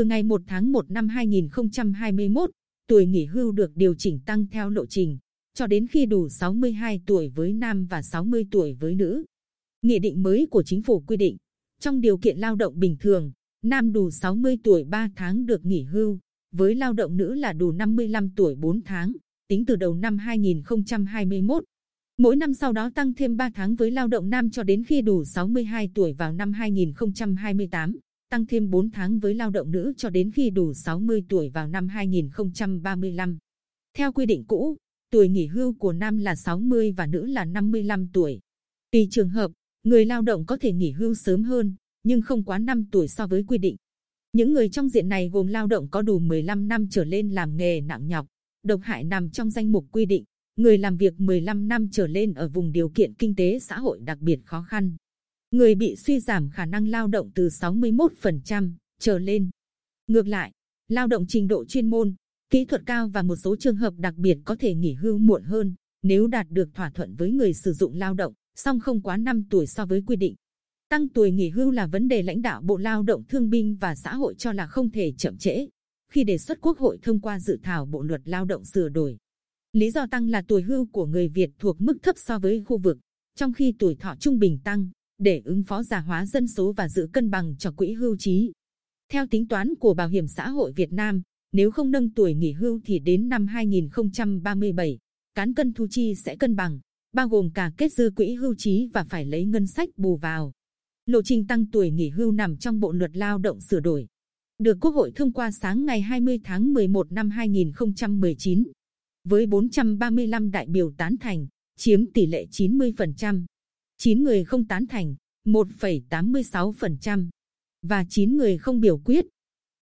Từ ngày 1 tháng 1 năm 2021, tuổi nghỉ hưu được điều chỉnh tăng theo lộ trình, cho đến khi đủ 62 tuổi với nam và 60 tuổi với nữ. Nghị định mới của chính phủ quy định, trong điều kiện lao động bình thường, nam đủ 60 tuổi 3 tháng được nghỉ hưu, với lao động nữ là đủ 55 tuổi 4 tháng, tính từ đầu năm 2021. Mỗi năm sau đó tăng thêm 3 tháng với lao động nam cho đến khi đủ 62 tuổi vào năm 2028, tăng thêm 4 tháng với lao động nữ cho đến khi đủ 60 tuổi vào năm 2035. Theo quy định cũ, tuổi nghỉ hưu của nam là 60 và nữ là 55 tuổi. Tùy trường hợp, người lao động có thể nghỉ hưu sớm hơn, nhưng không quá 5 tuổi so với quy định. Những người trong diện này gồm lao động có đủ 15 năm trở lên làm nghề nặng nhọc, độc hại nằm trong danh mục quy định, người làm việc 15 năm trở lên ở vùng điều kiện kinh tế xã hội đặc biệt khó khăn. Người bị suy giảm khả năng lao động từ 61% trở lên. Ngược lại, lao động trình độ chuyên môn, kỹ thuật cao và một số trường hợp đặc biệt có thể nghỉ hưu muộn hơn nếu đạt được thỏa thuận với người sử dụng lao động, song không quá 5 tuổi so với quy định. Tăng tuổi nghỉ hưu là vấn đề lãnh đạo Bộ Lao động Thương binh và Xã hội cho là không thể chậm trễ khi đề xuất Quốc hội thông qua dự thảo Bộ luật Lao động sửa đổi. Lý do tăng là tuổi hưu của người Việt thuộc mức thấp so với khu vực, trong khi tuổi thọ trung bình tăng để ứng phó già hóa dân số và giữ cân bằng cho quỹ hưu trí. Theo tính toán của Bảo hiểm xã hội Việt Nam, nếu không nâng tuổi nghỉ hưu thì đến năm 2037, cán cân thu chi sẽ cân bằng, bao gồm cả kết dư quỹ hưu trí và phải lấy ngân sách bù vào. Lộ trình tăng tuổi nghỉ hưu nằm trong Bộ luật Lao động sửa đổi, được Quốc hội thông qua sáng ngày 20 tháng 11 năm 2019, với 435 đại biểu tán thành, chiếm tỷ lệ 90%, 9 người không tán thành, 1,86%, và 9 người không biểu quyết,